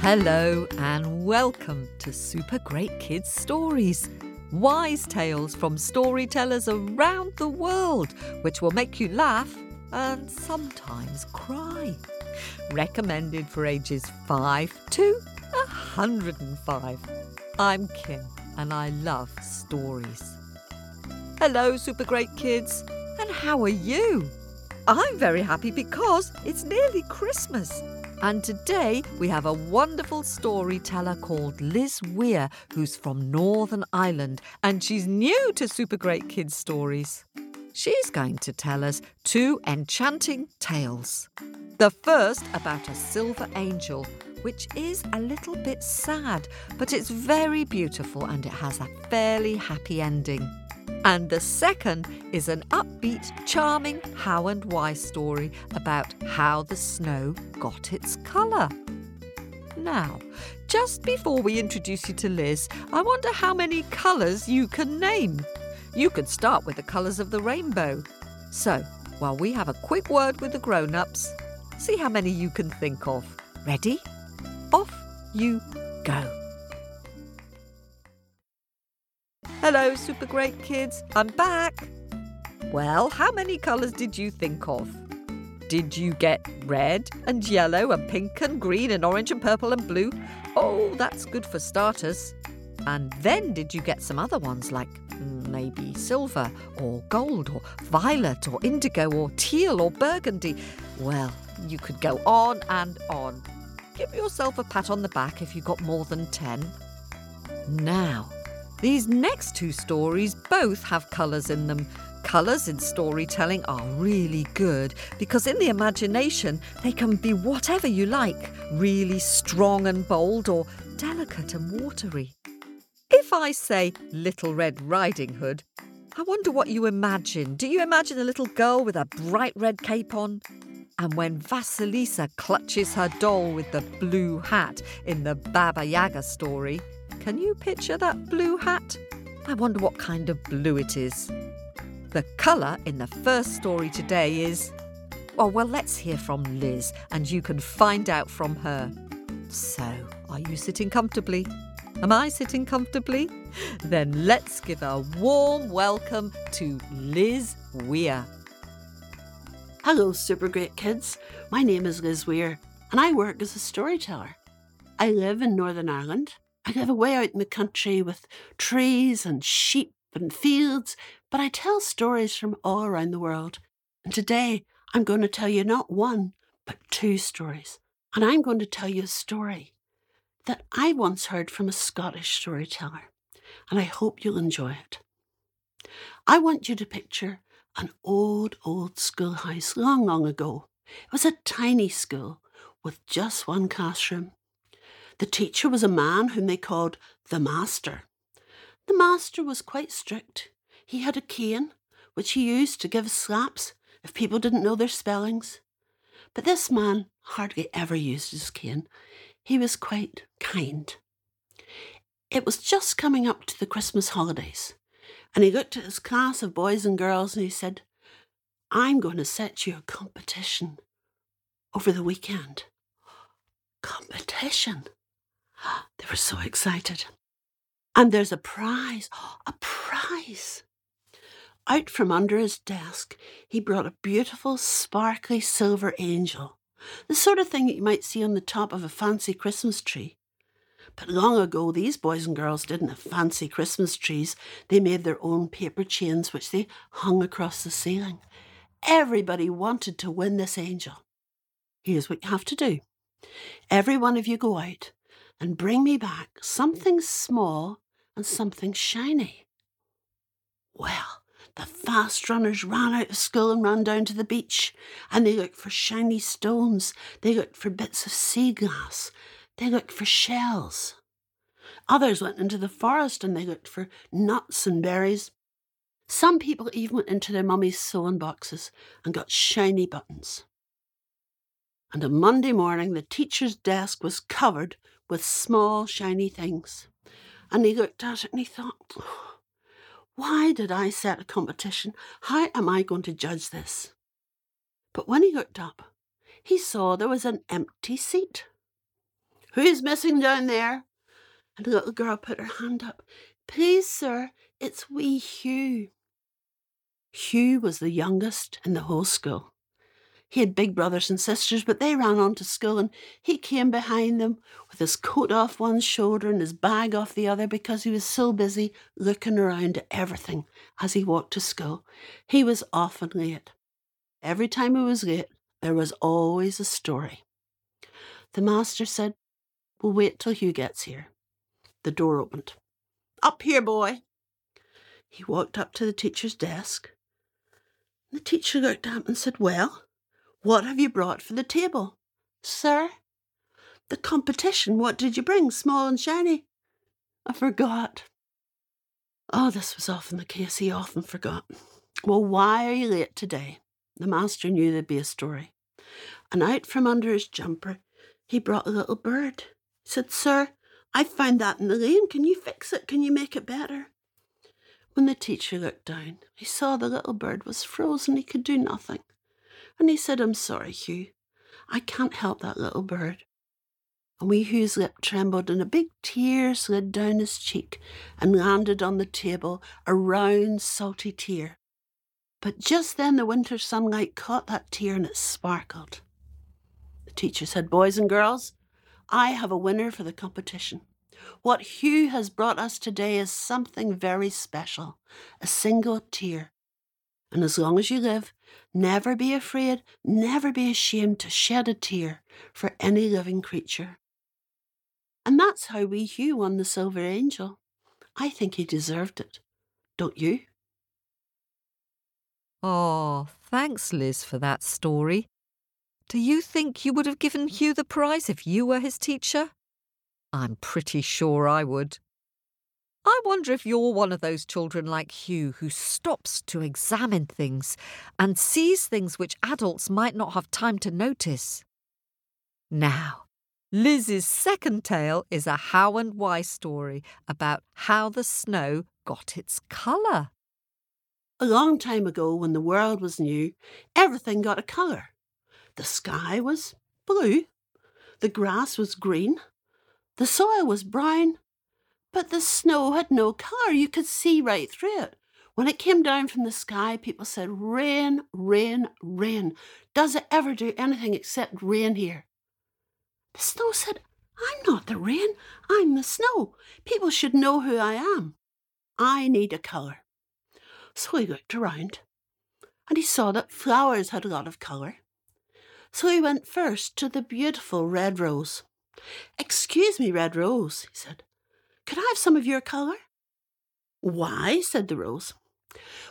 Hello and welcome to Super Great Kids Stories. Wise tales from storytellers around the world, which will make you laugh and sometimes cry. Recommended for ages 5 to 105. I'm Kim and I love stories. Hello, Super Great Kids, and how are you? I'm very happy because it's nearly Christmas and today we have a wonderful storyteller called Liz Weir, who's from Northern Ireland, and she's new to Super Great Kids Stories. She's going to tell us two enchanting tales. The first about a silver angel, which is a little bit sad, but it's very beautiful and it has a fairly happy ending. And the second is an upbeat, charming How and Why story about how the snow got its colour. Now, just before we introduce you to Liz, I wonder how many colours you can name. You could start with the colours of the rainbow. So, while we have a quick word with the grown ups, see how many you can think of. Ready? Off you go. Hello, super great kids. I'm back. Well, how many colours did you think of? Did you get red and yellow and pink and green and orange and purple and blue? Oh, that's good for starters. And then did you get some other ones like maybe silver or gold or violet or indigo or teal or burgundy? Well, you could go on and on. Give yourself a pat on the back if you got more than 10. Now, these next two stories both have colours in them. Colours in storytelling are really good because in the imagination they can be whatever you like really strong and bold or delicate and watery. If I say Little Red Riding Hood, I wonder what you imagine. Do you imagine a little girl with a bright red cape on? And when Vasilisa clutches her doll with the blue hat in the Baba Yaga story, can you picture that blue hat? I wonder what kind of blue it is. The colour in the first story today is. Oh, well, let's hear from Liz and you can find out from her. So, are you sitting comfortably? Am I sitting comfortably? Then let's give a warm welcome to Liz Weir. Hello, super great kids. My name is Liz Weir, and I work as a storyteller. I live in Northern Ireland, I live away out in the country with trees and sheep and fields, but I tell stories from all around the world. And today I'm going to tell you not one, but two stories. And I'm going to tell you a story that I once heard from a Scottish storyteller, and I hope you'll enjoy it. I want you to picture an old, old schoolhouse long, long ago. It was a tiny school with just one classroom the teacher was a man whom they called the master. The master was quite strict. He had a cane, which he used to give slaps if people didn't know their spellings. But this man hardly ever used his cane. He was quite kind. It was just coming up to the Christmas holidays, and he looked at his class of boys and girls and he said, I'm going to set you a competition over the weekend. Competition? They were so excited. And there's a prize, a prize. Out from under his desk, he brought a beautiful, sparkly silver angel, the sort of thing that you might see on the top of a fancy Christmas tree. But long ago, these boys and girls didn't have fancy Christmas trees. They made their own paper chains, which they hung across the ceiling. Everybody wanted to win this angel. Here's what you have to do every one of you go out and bring me back something small and something shiny. Well, the fast runners ran out of school and ran down to the beach, and they looked for shiny stones, they looked for bits of sea glass, they looked for shells. Others went into the forest and they looked for nuts and berries. Some people even went into their mummy's sewing boxes and got shiny buttons. And on Monday morning, the teacher's desk was covered with small, shiny things. And he looked at it and he thought, why did I set a competition? How am I going to judge this? But when he looked up, he saw there was an empty seat. Who's missing down there? And the little girl put her hand up. Please, sir, it's wee Hugh. Hugh was the youngest in the whole school. He had big brothers and sisters, but they ran on to school and he came behind them with his coat off one shoulder and his bag off the other because he was so busy looking around at everything as he walked to school. He was often late. Every time he was late, there was always a story. The master said, We'll wait till Hugh gets here. The door opened. Up here, boy. He walked up to the teacher's desk. The teacher looked up and said, Well, what have you brought for the table? Sir? The competition. What did you bring, small and shiny? I forgot. Oh, this was often the case. He often forgot. Well, why are you late today? The master knew there'd be a story. And out from under his jumper, he brought a little bird. Said, Sir, I found that in the lane. Can you fix it? Can you make it better? When the teacher looked down, he saw the little bird was frozen. He could do nothing and he said, I'm sorry, Hugh. I can't help that little bird. And wee Hugh's lip trembled, and a big tear slid down his cheek and landed on the table, a round, salty tear. But just then the winter sunlight caught that tear and it sparkled. The teacher said, Boys and girls, I have a winner for the competition. What Hugh has brought us today is something very special a single tear. And as long as you live, never be afraid, never be ashamed to shed a tear for any living creature. And that's how wee Hugh won the Silver Angel. I think he deserved it. Don't you? Oh, thanks, Liz, for that story. Do you think you would have given Hugh the prize if you were his teacher? I'm pretty sure I would. I wonder if you're one of those children like Hugh who stops to examine things and sees things which adults might not have time to notice. Now, Liz's second tale is a how and why story about how the snow got its colour. A long time ago, when the world was new, everything got a colour. The sky was blue, the grass was green, the soil was brown, but the snow had no colour. You could see right through it. When it came down from the sky, people said, Rain, rain, rain. Does it ever do anything except rain here? The snow said, I'm not the rain, I'm the snow. People should know who I am. I need a colour. So he looked around and he saw that flowers had a lot of colour. So he went first to the beautiful red rose. Excuse me, red rose, he said. Could I have some of your colour? Why? said the rose.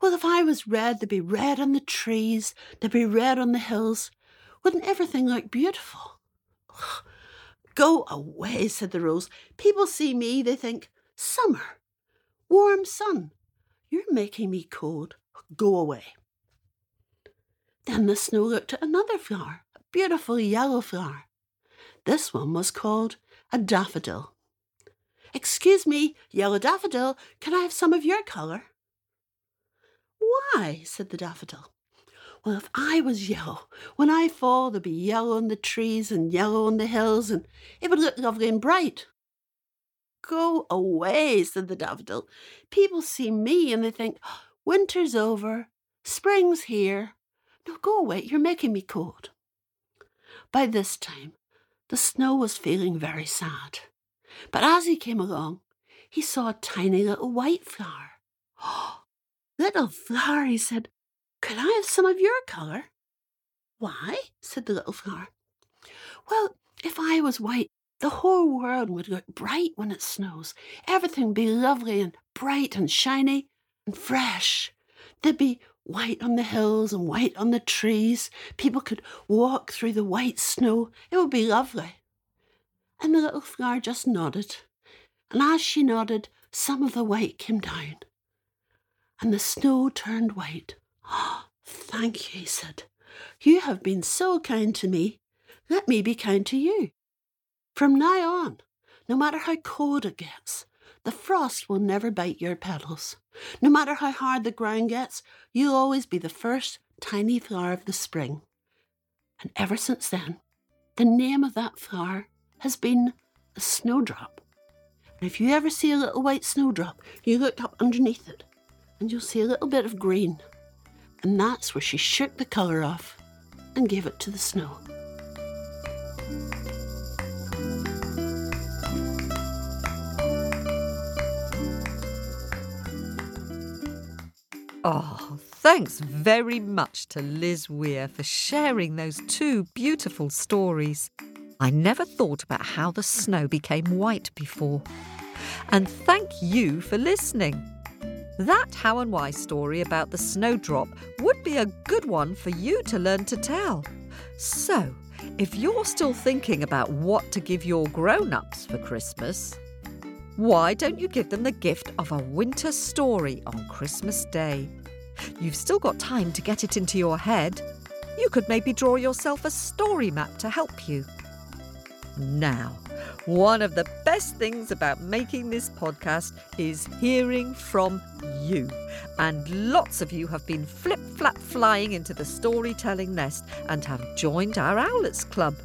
Well, if I was red, there'd be red on the trees, there'd be red on the hills. Wouldn't everything look beautiful? Go away, said the rose. People see me, they think, summer, warm sun. You're making me cold. Go away. Then the snow looked at another flower, beautiful yellow flower. This one was called a daffodil. Excuse me, yellow daffodil, can I have some of your colour? Why? said the daffodil. Well, if I was yellow, when I fall, there'd be yellow on the trees and yellow on the hills, and it would look lovely and bright. Go away, said the daffodil. People see me and they think, winter's over, spring's here. Now go away, you're making me cold. By this time, the snow was feeling very sad. But as he came along, he saw a tiny little white flower. Oh, little flower, he said, could I have some of your colour? Why? said the little flower. Well, if I was white, the whole world would look bright when it snows. Everything would be lovely and bright and shiny and fresh. There'd be white on the hills and white on the trees. People could walk through the white snow. It would be lovely. And the little flower just nodded. And as she nodded, some of the white came down. And the snow turned white. Oh, thank you, he said. You have been so kind to me. Let me be kind to you. From now on, no matter how cold it gets, the frost will never bite your petals. No matter how hard the ground gets, you'll always be the first tiny flower of the spring. And ever since then, the name of that flower has been a snowdrop. And if you ever see a little white snowdrop, you look up underneath it and you'll see a little bit of green. And that's where she shook the colour off and gave it to the snow. Oh, thanks very much to Liz Weir for sharing those two beautiful stories. I never thought about how the snow became white before. And thank you for listening. That how and why story about the snowdrop would be a good one for you to learn to tell. So, if you're still thinking about what to give your grown ups for Christmas, why don't you give them the gift of a winter story on Christmas Day? You've still got time to get it into your head. You could maybe draw yourself a story map to help you. Now, one of the best things about making this podcast is hearing from you. And lots of you have been flip flap flying into the storytelling nest and have joined our Owlets Club.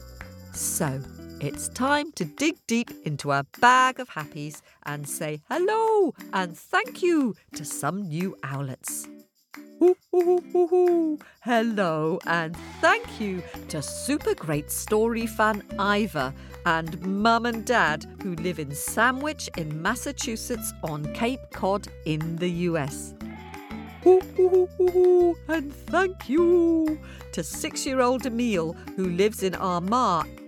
So, it's time to dig deep into our bag of happies and say hello and thank you to some new owlets. Hello and thank you to super great story fan Ivor and mum and dad who live in Sandwich in Massachusetts on Cape Cod in the US. and thank you to six year old Emil who lives in Armagh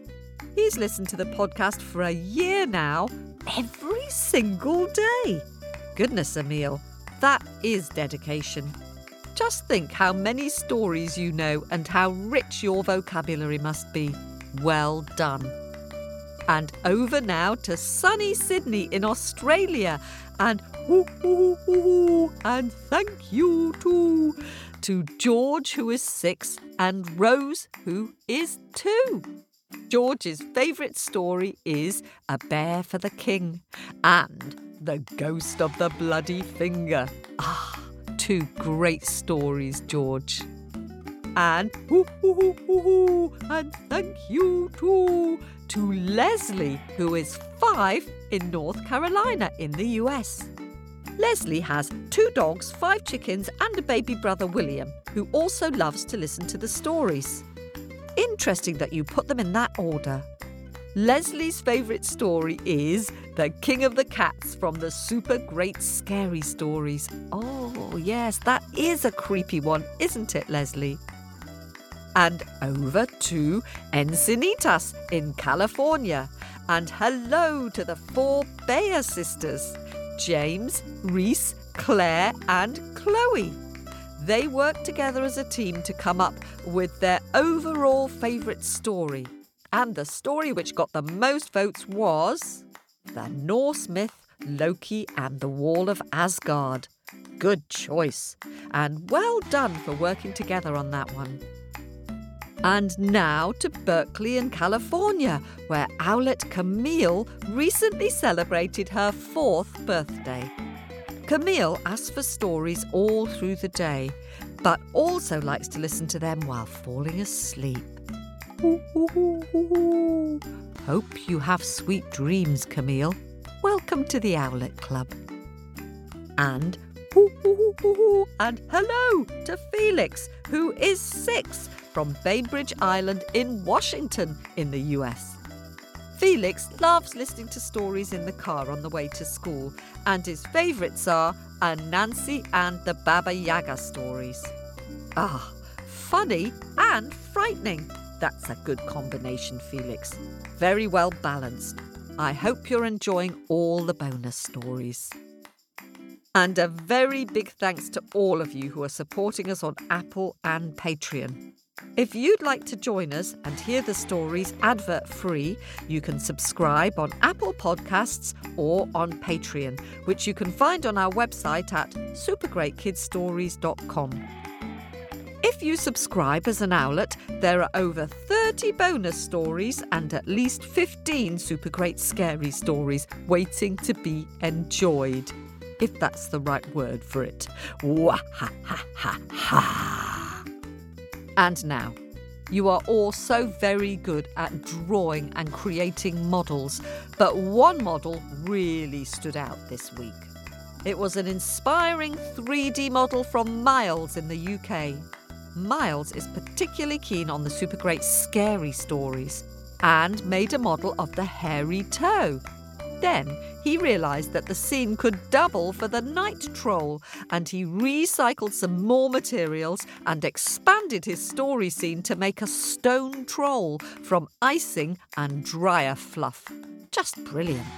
He's listened to the podcast for a year now, every single day. Goodness, Emil, that is dedication. Just think how many stories you know and how rich your vocabulary must be. Well done. And over now to sunny Sydney in Australia. And whoo, and thank you too to George, who is six, and Rose, who is two. George's favourite story is A Bear for the King and The Ghost of the Bloody Finger. Ah, two great stories, George. And hoo, and thank you too to Leslie, who is five in North Carolina in the US. Leslie has two dogs, five chickens, and a baby brother, William, who also loves to listen to the stories. Interesting that you put them in that order. Leslie's favourite story is The King of the Cats from the Super Great Scary Stories. Oh, yes, that is a creepy one, isn't it, Leslie? And over to Encinitas in California. And hello to the four Bayer sisters James, Reese, Claire, and Chloe. They worked together as a team to come up with their overall favourite story. And the story which got the most votes was The Norse myth Loki and the Wall of Asgard. Good choice. And well done for working together on that one. And now to Berkeley in California, where Owlet Camille recently celebrated her fourth birthday. Camille asks for stories all through the day, but also likes to listen to them while falling asleep. Hope you have sweet dreams, Camille. Welcome to the Owlet Club. And and hello to Felix, who is six from Bainbridge Island in Washington in the US. Felix loves listening to stories in the car on the way to school, and his favourites are nancy and the Baba Yaga stories. Ah, funny and frightening. That's a good combination, Felix. Very well balanced. I hope you're enjoying all the bonus stories. And a very big thanks to all of you who are supporting us on Apple and Patreon. If you'd like to join us and hear the stories advert free, you can subscribe on Apple Podcasts or on Patreon, which you can find on our website at supergreatkidsstories.com. If you subscribe as an owlet, there are over 30 bonus stories and at least 15 super great scary stories waiting to be enjoyed. If that's the right word for it. And now, you are all so very good at drawing and creating models, but one model really stood out this week. It was an inspiring 3D model from Miles in the UK. Miles is particularly keen on the super great scary stories and made a model of the hairy toe. Then he realised that the scene could double for the night troll, and he recycled some more materials and expanded his story scene to make a stone troll from icing and dryer fluff. Just brilliant.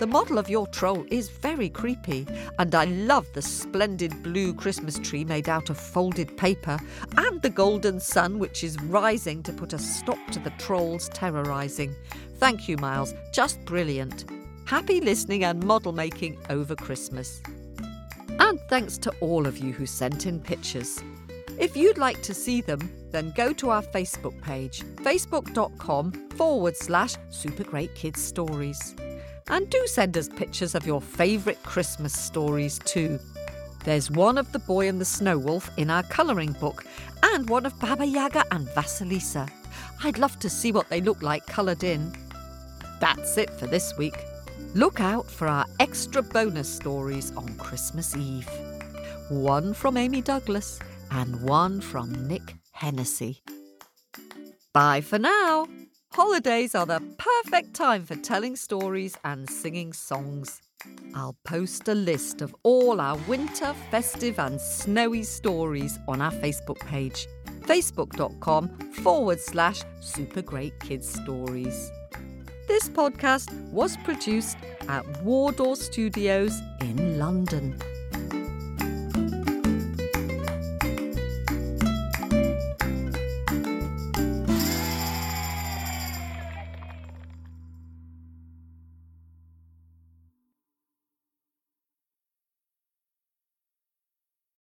The model of your troll is very creepy, and I love the splendid blue Christmas tree made out of folded paper and the golden sun which is rising to put a stop to the trolls terrorising. Thank you, Miles. Just brilliant. Happy listening and model making over Christmas. And thanks to all of you who sent in pictures. If you'd like to see them, then go to our Facebook page, facebook.com forward slash super great kids stories. And do send us pictures of your favourite Christmas stories too. There's one of the boy and the snow wolf in our colouring book, and one of Baba Yaga and Vasilisa. I'd love to see what they look like coloured in. That's it for this week. Look out for our extra bonus stories on Christmas Eve. One from Amy Douglas and one from Nick Hennessy. Bye for now. Holidays are the perfect time for telling stories and singing songs. I'll post a list of all our winter, festive, and snowy stories on our Facebook page, facebook.com forward slash super great kids stories. This podcast was produced at Wardour Studios in London.